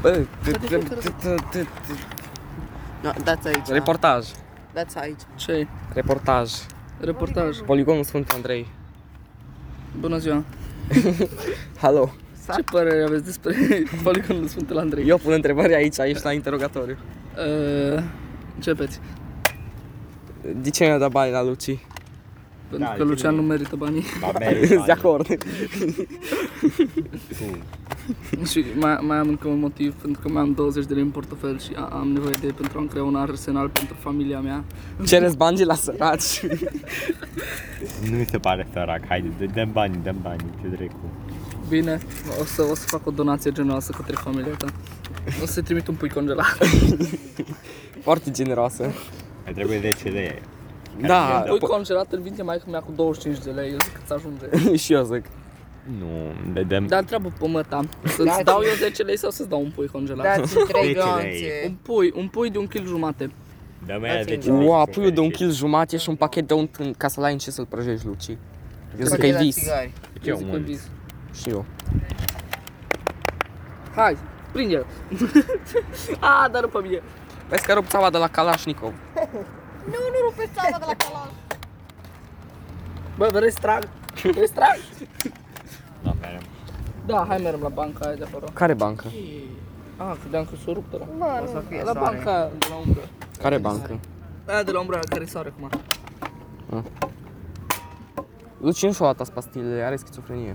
Bă, t- t- t- t- t- No, dați aici. Reportaj. Dați aici. Ce Reportaj. Reportaj. Poligonul Sfântul Andrei. Bună ziua. Halo. Ce părere aveți despre poligonul Sfântul Andrei? Eu pun întrebări aici, aici la interogatoriu. Uh, începeți. De ce mi-a dat bani la Luci? Pentru Da, că Lucian nu merită banii. Ba, Sunt de acord. Și mai, mai am încă un motiv, pentru că mai am 20 de lei în portofel și a- am nevoie de pentru a-mi crea un arsenal pentru familia mea. Cereți bani de la săraci. Nu mi se pare sărac, haide, dă- dăm bani, dăm bani, ce dracu. Bine, o să, o să fac o donație generoasă către familia ta. O să trimit un pui congelat. Foarte generoasă. Mai trebuie 10 lei. Da, Pui congelat îl vinde mai mea cu 25 de lei, eu zic cât ajunge. po- și eu zic. Nu, le dăm Dar întreabă pe măta, să-ți Dați- dau eu 10 lei sau să-ți dau un pui congelat? Dați 3 Zece glonțe. Un pui, un pui de un kil jumate. Dăm aia Dați-mi 10 lei. Ua, sunt puiul de un fericit. kil jumate și un pachet de unt în- ca să-l ai în ce să-l prăjești, Luci. Eu zic că Pachet e la vis. țigari. Ce Eu zic că un vis. Și eu. Hai, prinde-l. A, dar pe mine. Vezi că rup țava de la Kalashnikov. Nu, nu rupeți țava de la calan. Bă, vrei să trag? Vrei să trag? Da, merem. Da, hai mergem la banca aia de acolo. Care bancă? Ah, credeam că s-o rupt ăla. Mă, O să nu. fie La soare. banca aia de la umbră. Care bancă? Aia de la umbră care sare acum. Luci nu și-o luat pastilele, are schizofrenie.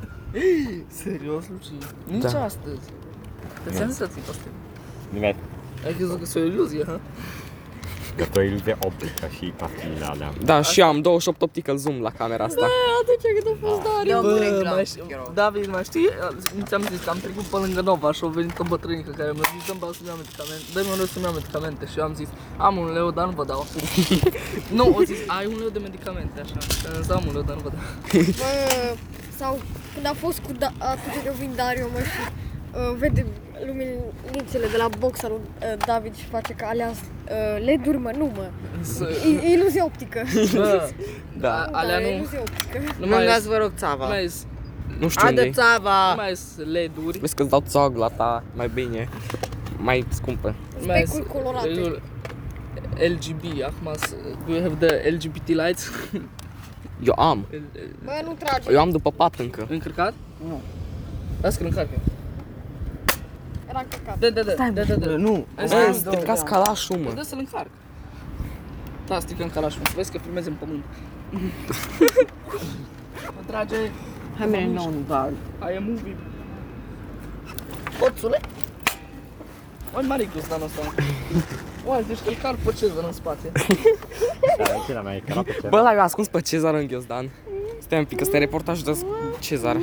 Serios, Luci? Nici Da. astăzi. Te ți-am zis să ții pastile. Nu vezi Ai crezut că e o iluzie, ha? Că tu ai iluzie optică și pastilele alea. Da, și eu am 28 optical zoom la camera asta. Atunci când a fost Dariu. Dăm 3 mai glonțe, știu, te rog. David, mai știi? Ți-am zis, am trecut pe lângă Nova și a venit o bătrânică care mi-a zis, dă-mi bani să-mi iau medicamente, dă-mi un leu să-mi iau medicamente și eu am zis, am un leu, dar nu vă dau acum. nu, o zis, ai un leu de medicamente, așa, și am zis, am un leu, dar nu vă dau. Bă, sau când a fost cu da, atunci când vin Dario, mă, și uh, vede luminițele de la boxa lui uh, David și face că alea uh, LED-uri, mă, nu, mă. Să- E, e iluzie optică. Bă, Da. alea e nu, iluzie optică. nu Nu mai dați, vă rog, țava. nu mai s- Nu știu unde Adă e. țava! nu mai sunt LED-uri, Vezi că-ți dau țog la ta mai bine. Mai scumpă. nu mai Specuri sunt colorate. LED-uri LGB, acum, s- do you have the LGBT lights? Eu am. Bă, nu trage. Eu am după pat încă. Încărcat? Nu. Las că încarcă. Era încărcat. Dă, dă, dă, dă, dă, dă. Nu, Hai Bă, să- stricați calașul, mă. Dă să-l încarc. Da, strică în calașul. Vezi că filmezi în pământ. Mă trage. hai mereu nou, nu bag. Hai, e movie. Hoțule? Mai mare cu ăsta ăsta. Oai, deci că-l car pe Cezar în spate. Da, ce la mai e pe ce? Bă, l-ai ascuns pe Cezar în ghiozdan. Stai un pic, ăsta e reportajul de Cezar.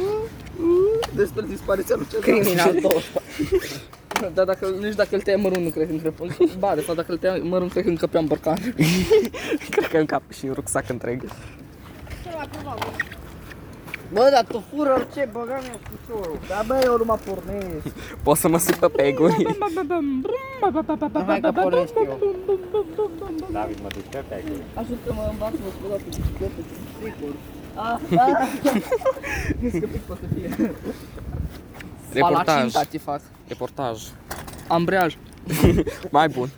Despre dispariția lui Cezar. Criminal 2. Dar dacă, nici dacă îl tăia mărul, nu cred că încrepe. Ba, de fapt, dacă îl tăia mărul, cred că încăpea în borcan. Cred că în cap și în rucsac întreg. Cel mai probabil. Bă, dar tu fură orice, băga mi-a piciorul. Da, bă, eu nu mă pornesc. Poți să mă suc pe peguri. Hai că pornești eu. David, mă duc pe acolo. Ajută-mă, învață-mă să vă dau pe bicicletă, cu stricuri. Ah, ah. Nu scăpic poate să fie. Reportaj. Palacinta ce fac. Reportaj. Ambreaj. Mai bun.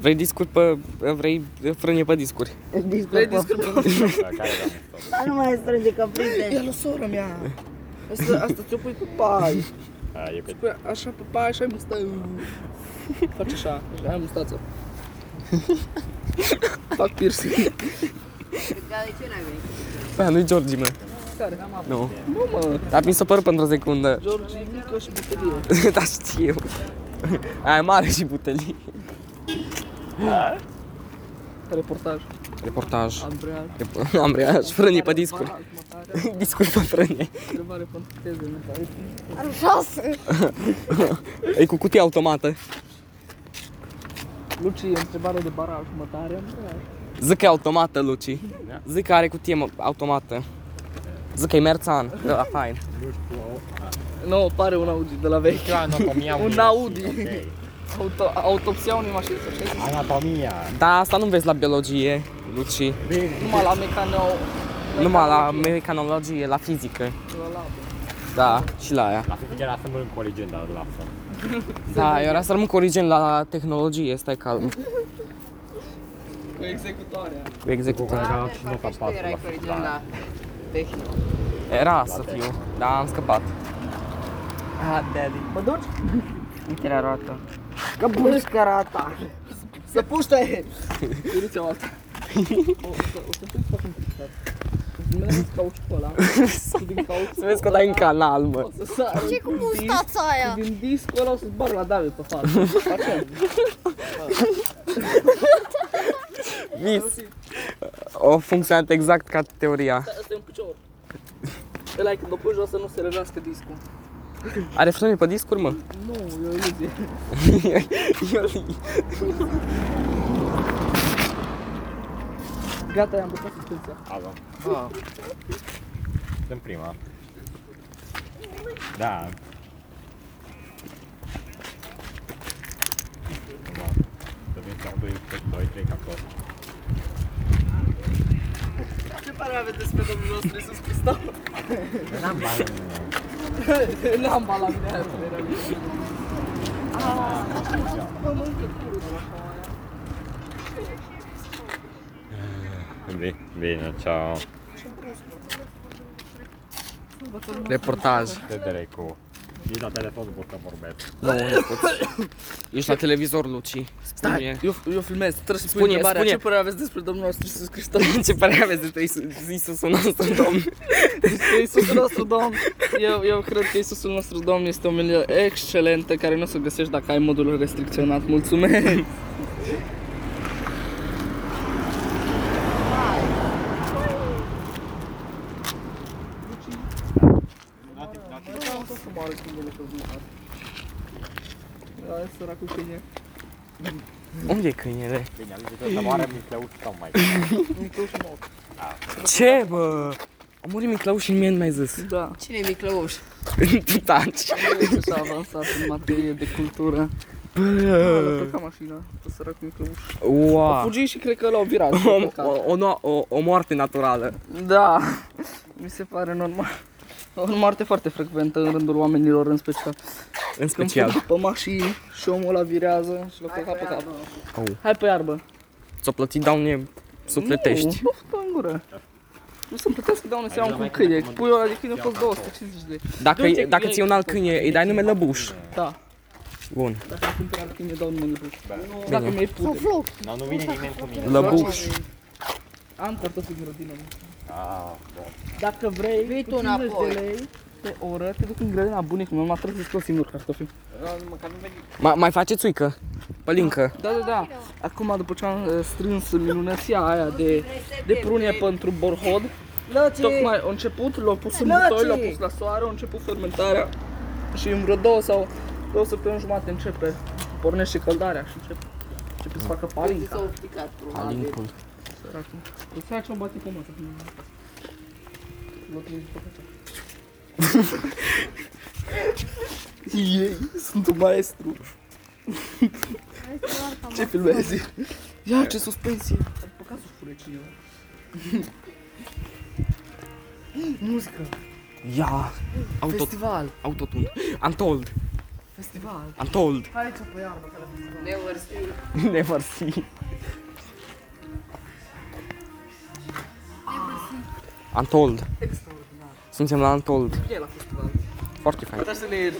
Vrei discuri pe... Vrei frâne pe discuri. Vrei discuri pe Da, care da, Dar nu mai strânge că prinde. E la sora mea. Asta, asta ți-o pui pe pai. Da, e pe Pui așa pe pai și ai musta... Faci așa, și ai mustață. Fac piercing. Dar de ce n-ai venit? Bă, nu-i Georgi, mă. Care? Nu. Nu mă, Dar mi s-a părut pentru o secundă. George, mică și butelie. da, știu. Aia e mare și butelie. Reportaj. Reportaj. Ambreaj. Rep- Ambreiaj, frâne pe discuri. Discuri pe frâne. Întrebare pentru teze, nu pare. Am șase. E cu cutie automată. Luci, întrebare de baraj, mătare, Ambreaj. Zic că e automată, Luci. Zic că are cutie mă, automată. Zic că e Merțan. Da, fain. Nu, pare un Audi de la vechi. anatomia Un unui Audi. mașini, ok. Auto, autopsia unei mașini, să știi? Anatomia. Da, asta nu vezi la biologie, Luci. Numai la mecano... Numai la mecanologie, la fizică. La labă. Da, și la aia. La fel era să mănânc cu o legendă, dar lasă. Da, eu era să rămân cu origin la tehnologie, stai calm. Cu executoarea. Cu Cu executare. care și nota 4 Erai la cu origin final. la tehnic. Era să fiu, dar am scăpat. Ah, daddy. Mă duci? Uite la roată. Că buscă rata. Să puște! Iubiți o alta. O, o, să- o să fiu fucking pictat. Din mine să cauciucul ăla. Și din cauciuc. Să vezi că dai în canal, mă. O să sar. Ce cu mustața aia? Din discul ăla o să-ți bar la David pe față. Facem. Vis. O funcționat exact ca teoria. Asta e un picior. Ăla e când o pui jos să nu se rănească discul. Are frâne pe discuri, mă? Nu, e o iluzie. Eu- Gata, i-am băgat suspensia. Alo. Bă, Dăm prima. Da. Da. Să vin sau 2, 2, 3 ca tot. Ce pare aveți despre Domnul nostru Iisus Hristos? N-am bani în mine. N-am bani la mine, aia era bine. Mă mănâncă curul de la aia. Bine, bine, ciao. Reportaj. Vedere cu... Ești la telefon, pot să vorbesc. Nu, nu poți. Ești la televizor, Luci. Stai, Spune. eu, eu filmez, trebuie să Spune, întrebarea, spune. ce părere aveți despre Domnul nostru Iisus Hristos? Ce părere aveți despre Iisus, Iisusul nostru, Domn? Despre Iisusul nostru Domn, eu, eu cred că Iisusul nostru Domn este o omelie excelentă care nu o să găsești dacă ai modul restricționat. Mulțumesc! Da, e săracul câine. Unde e câinele? Bine, alege să moară Micleuș sau mai. Micul și nou. Ce, bă? A murit Miclău și mie nu mi-ai zis. Da. Cine e Miclăuș? Tu taci. Nu e așa avansat în materie de cultură. A plecat mașina, pe săracul Miclăuș. A Wow. fugit și cred că l-au virat. O, o, o, no- o, o moarte naturală. Da, mi se pare normal. O moarte foarte frecventă în rândul oamenilor în special. În Când special. fug pe mașini și omul ăla virează și l-a călcat pe cap. Au. Hai pe iarbă. Ți-o plătit daune sufletești. Nu, nu în gură. Nu să-mi plătesc daune să iau un cu câine. Puiul ăla de câine a fost 250 de lei. Dacă, Uite, dacă e- ți un alt câine, îi dai nume Lăbuș. Da. Bun. Dacă îmi cumpăr alt câine, dau numele lui. Dacă mi-ai Sau pute. floc. Nu, nu vine nimeni cu mine. Lăbuș. Am cartofi din grădină. mă. Ah, bun. Dacă vrei, Vii cu tu 50 înapoi. de lei pe oră, te duc în grădina bunicul meu, mă trebuie să scot singur cartofi. Ma, mai faceți uică? Pălincă. Da, da, da. Acum, după ce am uh, strâns minunăția aia de, de prunie pentru borhod, Lăți! tocmai a început, l-au pus în Lăți! butoi, l-au pus la soare, a început fermentarea și în vreo două sau două săptămâni jumate începe, pornește căldarea și începe, începe să facă palinca. S-au picat probabil. Palincul. Săracul. Îți faci o bati pe masă. Vă trimiți pe casă. Ei, sunt un maestru. Ce filmezi? Ia, ce suspensie! Ai păcat să fure cineva. Muzică, Ia. Auto, festival, autotune. Untold. festival. Untold. Hai ce pe iarbă, că la festival. Never see. Never see. Untold. Extraordinar. Suntem la Untold. Ce e la festival? Foarte fain. Puteți să ne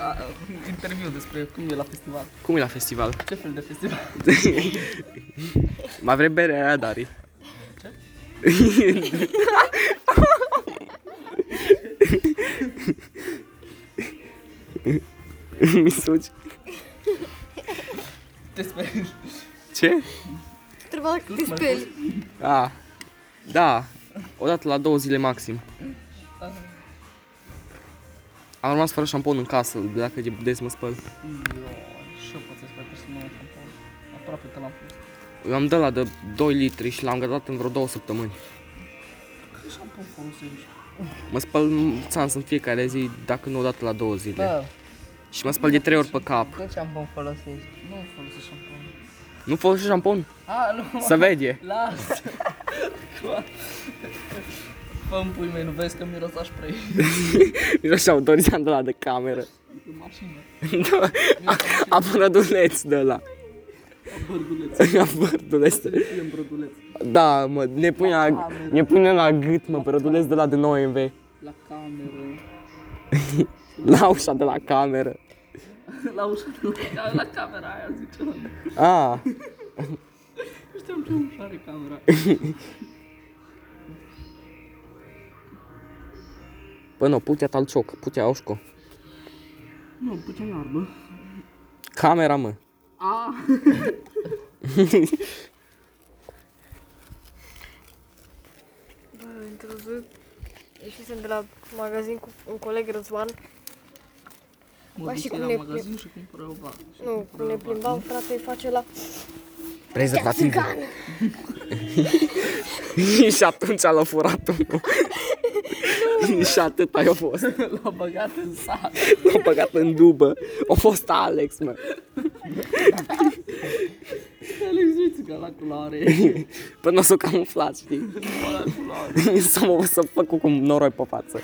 a, a, interviu despre cum e la festival. Cum e la festival? Ce fel de festival? Mai vrei bere aia, Dari? Mi suci. Te speri. Ce? Trebuie dacă te speli. A, da. Odată la două zile maxim. Am rămas fără șampon în casă, dacă e de să mă spăl. Și eu pot să sper că să mă șampon. Aproape te l-am pus. Eu am dat la de 2 litri și l-am gătat în vreo două săptămâni. Ce șampon folosești? Mă spăl țans în fiecare zi, dacă nu odată la două zile. Bă, Și mă spăl de trei ori pe cap. cât șampon folosești? Nu folosești șampon. Nu folosești șampon? A, nu. Să vede. Las. Fă-mi pui mei, nu vezi că miros aș spray Miroseau Dorian de la de cameră. în mașină. Da. A brăduleț de la. Bărduleț. A brăduleț. Punem brăduleț. Da, mă, ne pune la, ne pune la gât, mă, brăduleț de la de 9 MV. La cameră. La ușa de la cameră. La ușa de la, la camera aia, zice Ah, Nu știam ce ușa are camera. Bă, nu, putea talcioc, putea aușco. Nu, puțin iarbă. Camera, mă. A, Bă, într-o zi ieșisem de la magazin cu un coleg Răzvan. mă Ba, și duc cum la ne- magazin și cumpără o vacă. Nu, când ne plimbam, frate, îi face la Prezervativ. și atunci l-a furat unul. și atât ai fost. L-a băgat în sat. L-a băgat în dubă. A fost Alex, mă. Alex, uite că la culoare. Până s-o camuflat, știi? La culoare. să mă să făcut cu noroi pe față.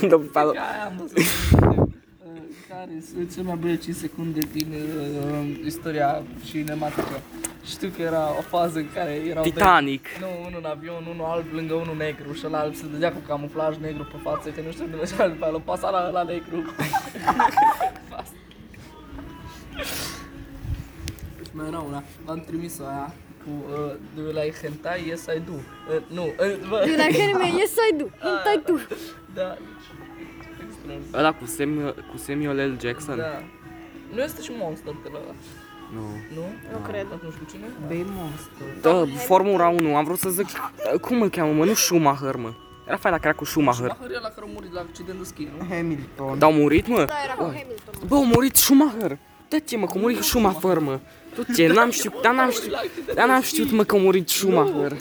După aia- Ca aia am care sunt cele mai bune 5 secunde din uh, istoria cinematică. Știu că era o fază în care erau Titanic. Doi, nu, unul în avion, unul alb lângă unul negru și ăla alb se dădea cu camuflaj negru pe față, că nu știu unde mergea după aia, l-a pasat la ăla negru. Și mai era una, v-am trimis-o aia cu uh, Do you like hentai? Yes I do. Uh, nu, uh, bă, De la anime, yes I do, hentai tu. da, extrem. Ăla cu Samuel, cu Samuel L. Jackson? Da. Nu este și Monster de la Nu. Nu? Nu cred. Nu știu cine? Bei monster. Da, Formula 1, am vrut să zic, cum îl cheamă, mă, nu Schumacher, mă. Era fain dacă era cu Schumacher. Schumacher e la care a murit la accident de schi, nu? Hamilton. Dar au murit, mă? Da, era cu Hamilton. Bă, a murit Schumacher. Da ce, mă, că a murit Schumacher, mă. Tu ce, n-am știut, dar n-am știut, dar n-am știut, mă, că a murit Schumacher.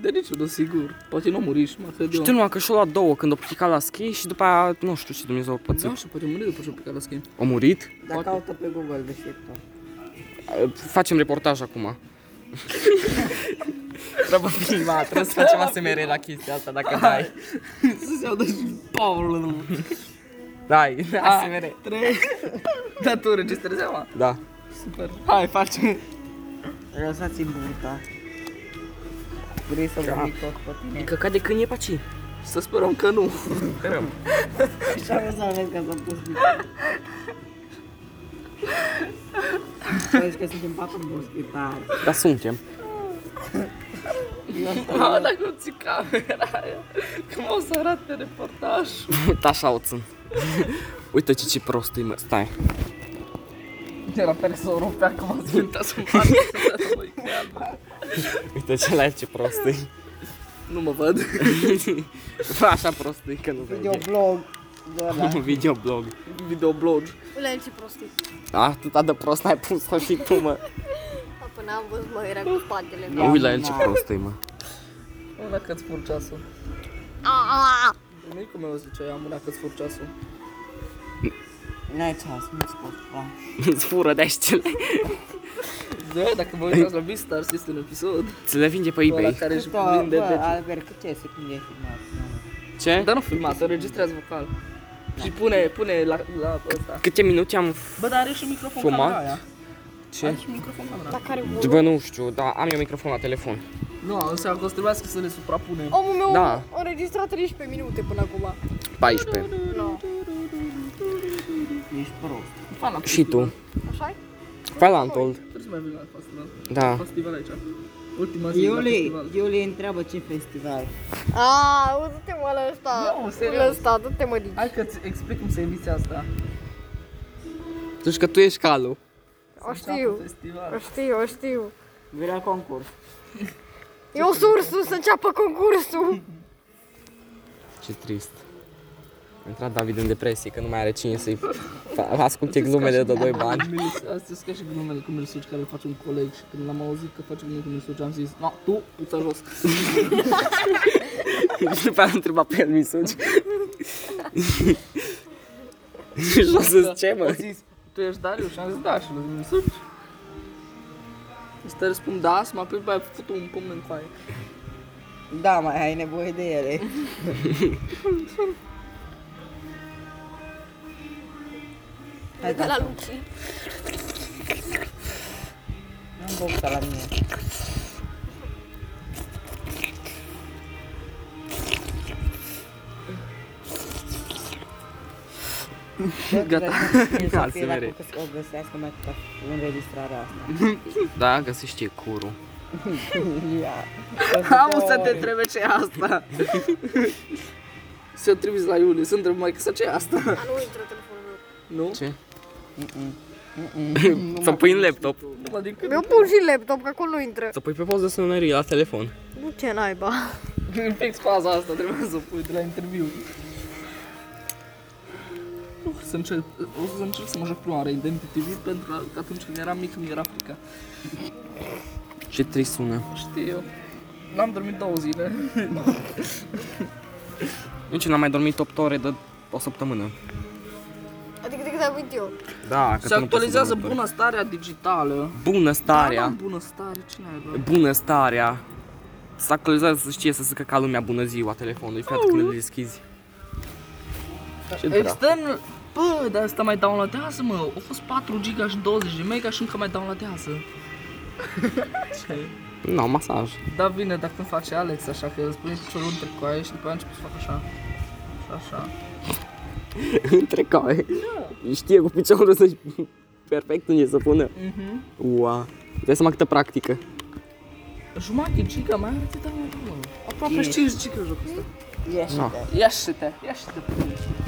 De niciunul, sigur. Poate nu a murit Schumacher de Știu numai că și-a luat două când a picat la schi și după aia, nu știu ce Dumnezeu a Da, pățit. și poate a murit după ce a picat la schi. A murit? Dar caută pe Google de șeptă. Facem reportaj acum. Trebuie filmat, trebuie să facem ASMR la chestia asta, dacă dai. Să se audă și Paul. Dai, ASMR. Trei. Da, tu înregistrezi acum? Da. Super. Hai, facem. Lăsați-mi burta. Vrei să vomit tot pe tine? Căcat de când e pe aici. Să sperăm că nu. Așa vreau să vezi că s-a pus Vezi că suntem patru moschetari. Dar suntem. Mamă, dacă nu ții camera aia, cum o să arate reportajul. Uite așa o țin. Uite ce ce prost e, mă. Stai. Era pe să o rupe acum, să vinta să-mi facă să mă albă. Uite ce la el ce prost e. Nu mă văd. Bă, așa prost e că nu vede. Videoblog. De ăla. Videoblog. Videoblog. Ule, ce prostii. Atâta de prost ai pus-o și tu, mă. Da, până am văzut, mă, era cu spatele. Mă uit la el ce prost e, mă. Mă, dacă îți fur ceasul. Aaaa! Bunicul meu zicea, am una că-ți fur ceasul. N-ai ceas, nu-ți pot da. Îți fură de știle. Da, dacă vă uitați la Beastars, este un episod Ți le vinde pe ăla eBay. care își Câte, vinde bă, de... Albert, cât ce secunde ai filmat? Ce? Dar nu filmat, înregistrează vocal. Și pune, pune la, la ăsta. Câte minute am Bă, dar are și microfon Fumat? camera aia. Ce? Are și microfon camera. La care Bă, nu știu, dar am eu microfon la telefon. Nu, înseamnă că o să trebuiască să le suprapunem. Omul meu Da. a înregistrat 13 minute până acum. 14. No. Ești prost. Fan la Și tu? așa Fai la Untold. Trebuie să mai vin la festival. Da. Festival aici. Ultima zi la Iulie, festival. Iulie întreabă ce festival. Aaa, du-te mă la ăsta. Nu, serios. La ăsta, du-te mă din. Hai că-ți explic cum se inviți asta. Tu știi că tu ești calul. O știu, Înceapă Festival. o știu, o știu. Vii la concurs. Eu sursul să înceapă concursul. Ce trist. A intrat David în depresie, că nu mai are cine să-i fa- asculte glumele de doi bani. Milis- Astea sunt ca și glumele cu Milsuci care le face un coleg și când l-am auzit că face glume cu Milsuci am zis No, tu, puța jos Și după aia am întrebat pe el misuci. Și o să ce, A mă? zis, tu ești Darius? Și am zis da și l-a zis Milsuci Și te răspund da, să mă aprind, băi, făcut un pumn în coaie Da, mai ai nevoie de ele. Hai, De la da, Luci. am boxa la mine. Gata. Hai, Să să fie dacă vedem. o găsească mai tot înregistrarea asta. Da, găsește curul. Ia. Am să te întrebe ce e asta. Să o trimis la Iulie, să întreb mai că ce e asta. A, nu intră telefonul meu. Nu? Ce? Să pui în laptop. Adică Mi-au pun și laptop, că acolo nu intră. Să pui pe poză sunării la telefon. Nu ce naiba. fix faza asta trebuie să o pui de la interviu. O să încerc, o să încerc să mă joc prima oară Identity TV pentru că atunci când eram mic mi era frică. Ce trist sună. Știu eu. N-am dormit două zile. Nici n-am mai dormit 8 ore de o săptămână. Adică de cât am uit eu. Da, că Se tu nu poți să actualizează dormi. bunăstarea digitală. Bună Da, starea. da, bunăstare, cine ai Bună starea. Se actualizează să știe să zică ca lumea bună ziua telefonului, frate, când îl deschizi. Ce dracu. Extern, bă, dar asta mai downloadează, mă. Au fost 4 giga și 20 de mega și încă mai downloadează. Ce? Nu, masaj. Da, bine, dacă îmi face Alex așa, că îți pune piciorul între coaie și după aia începe să fac așa. Și așa. Între coaie. Știe cu piciorul să perfect unde să pună. Mhm. Ua. Dai seama câtă practică. Jumătate giga, mai are de download, mă. Aproape Ești. 5 giga jocul ăsta. Ieși-te. Ia și te, ia și te.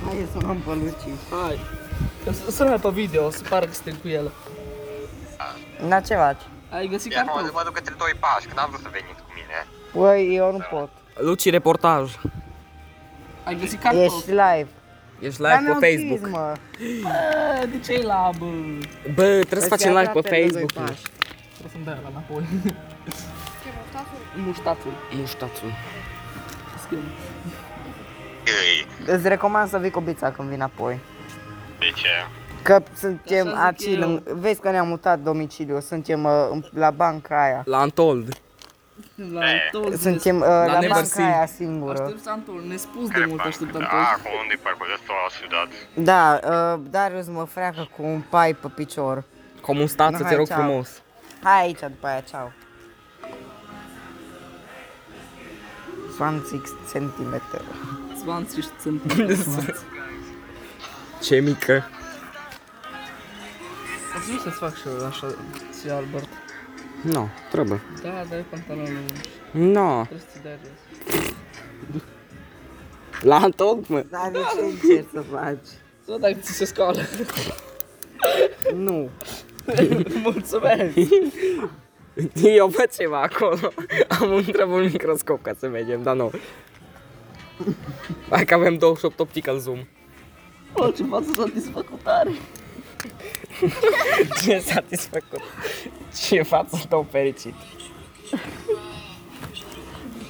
Hai să sunăm pe Luci. Hai. Că s- Să pe video, o să pară că suntem cu el. Na ce faci? Ai găsit Ia mă, cartofi? mă duc către doi pași, că n-am vrut să veniți cu mine. Păi, eu nu pot. Luci, reportaj. Ai găsit cartofi? Ești live. Ești Dar live mi-au pe zis, Facebook. mă. Bă, de ce e la, bă? Bă, trebuie să facem live pe Facebook. Trebuie să-mi dai ăla înapoi. Ce mă, stați Muștațul. Nu știați. Schimb. Ei, Îți recomand să vii cu bița când vin apoi. de ce? Că suntem Așa aici, zic eu. lângă- vezi că ne-am mutat domiciliu, suntem uh, în- la banca aia. La Antold. La Antol, Suntem uh, la Never banca Seen. aia singură. Aștept Antol, ne spus de Care mult parc? aștept Da, Antol. acolo unde e parcul ăsta la ciudat. Da, uh, Darius mă freacă cu un pai pe picior. Cum un stat să Hai, te rog ceau. frumos. Hai aici după aia, ceau. 20 cm. 20 cm. Ce mică. Ați vrut să-ți fac și eu așa, ție Albert? Nu, trebuie. Da, dai pantalonul. Nu. Trebuie să-ți dai jos. La Antold, mă. Dar de ce încerci să faci? Să văd dacă ți se scoală. Nu. Mulțumesc! Eu văd ceva acolo. Am un trebuie un microscop ca să mergem, dar nu. Hai că avem 28 optical zoom. Bă, ce față satisfăcutare! Ce satisfăcut. Ce față tău fericit.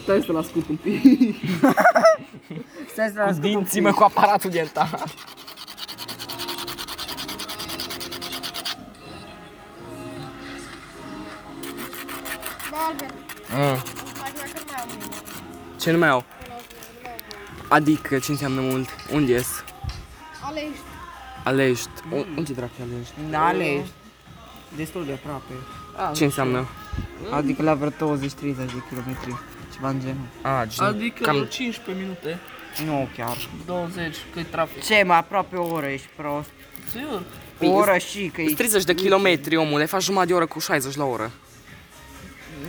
Stai să-l ascult un pic. Stai să Cu ascult un dinții, pic. mă, cu aparatul dentar. Bă, Albert, Mm. hai că nu mai am mine. Ce nu mai au? Nu mai am. Adică, ce înseamnă mult? Unde ies? Aleși. Alești. U- Unde dracu e Alești? Nale, ești destul de aproape. A, Ce înseamnă? Adică la vreo 20-30 de kilometri. Ceva în genul. A, gen, Adică cam 15 minute, Nu chiar. 20, că-i trafic. Ce, mai aproape o oră, ești prost. Sigur? O oră și că e... 30 de kilometri, omule, faci jumătate de oră cu 60 la oră.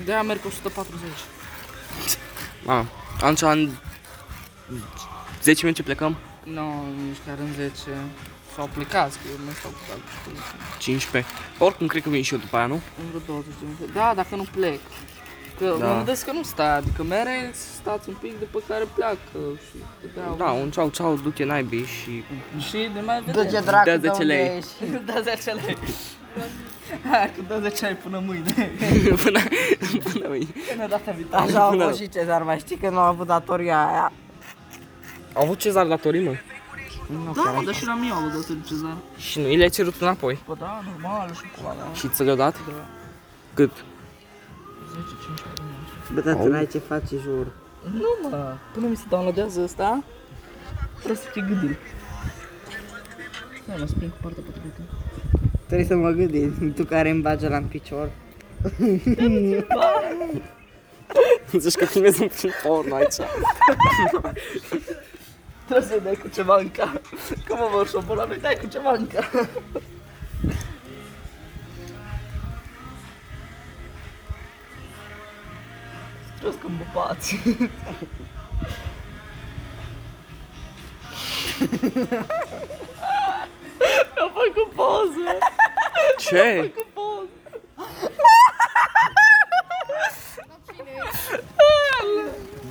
De-aia merg 140. A, atunci în 10 minute plecăm? Nu, nici chiar în 10. S-au plecat, că eu nu stau cu 15. Oricum, cred că vin și eu după aia, nu? În vreo 20 de minute. Da, dacă nu plec. Că Da. mă gândesc că nu stai, adică mere stați un pic după care pleacă și dădeau. Da, un ceau ceau, du-te naibii și... Și de mai vedem. Du-te dracu Dă de 10 unde lei. ești. Dă 10 lei. Hai, că dă 10 lei până mâine. până, până mâine. Până data viitoare. Așa au Până- fost și Cezar, mai știi că nu a avut datoria aia. Au avut cezar datorii, mă. Nu, Da, chiar dar și la mine au avut de Cezar. Și nu i le-ai cerut înapoi. Bă, da, normal, și pula mea. Și ți le-au dat? Da. Cât? 10-15 luni. Bă, dar tu n-ai ce faci, jur. Nu, mă, până mi se downloadează ăsta, trebuie să fie gândit. Hai, mă, spring cu partea potrivită. Trebuie să mă gândesc, tu care îmi bagi la în picior. Zici că filmez un film porno aici. Trebuie să-i dai cu ceva în cap. Că mă vor șobola, nu-i dai cu ceva în cap. Trebuie să îmbăpați.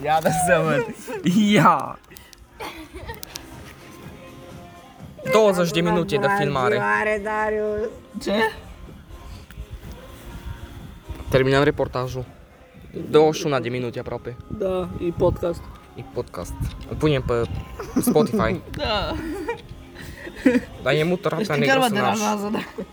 Mi-a 20 de minute de filmare. Are Darius. Ce? Terminăm reportajul. 21 de minute aproape. Da, e podcast. E podcast. Îl punem pe Spotify. Da. Dar e mult rapid Știi, chiar mă negru să naș. deranjează, da.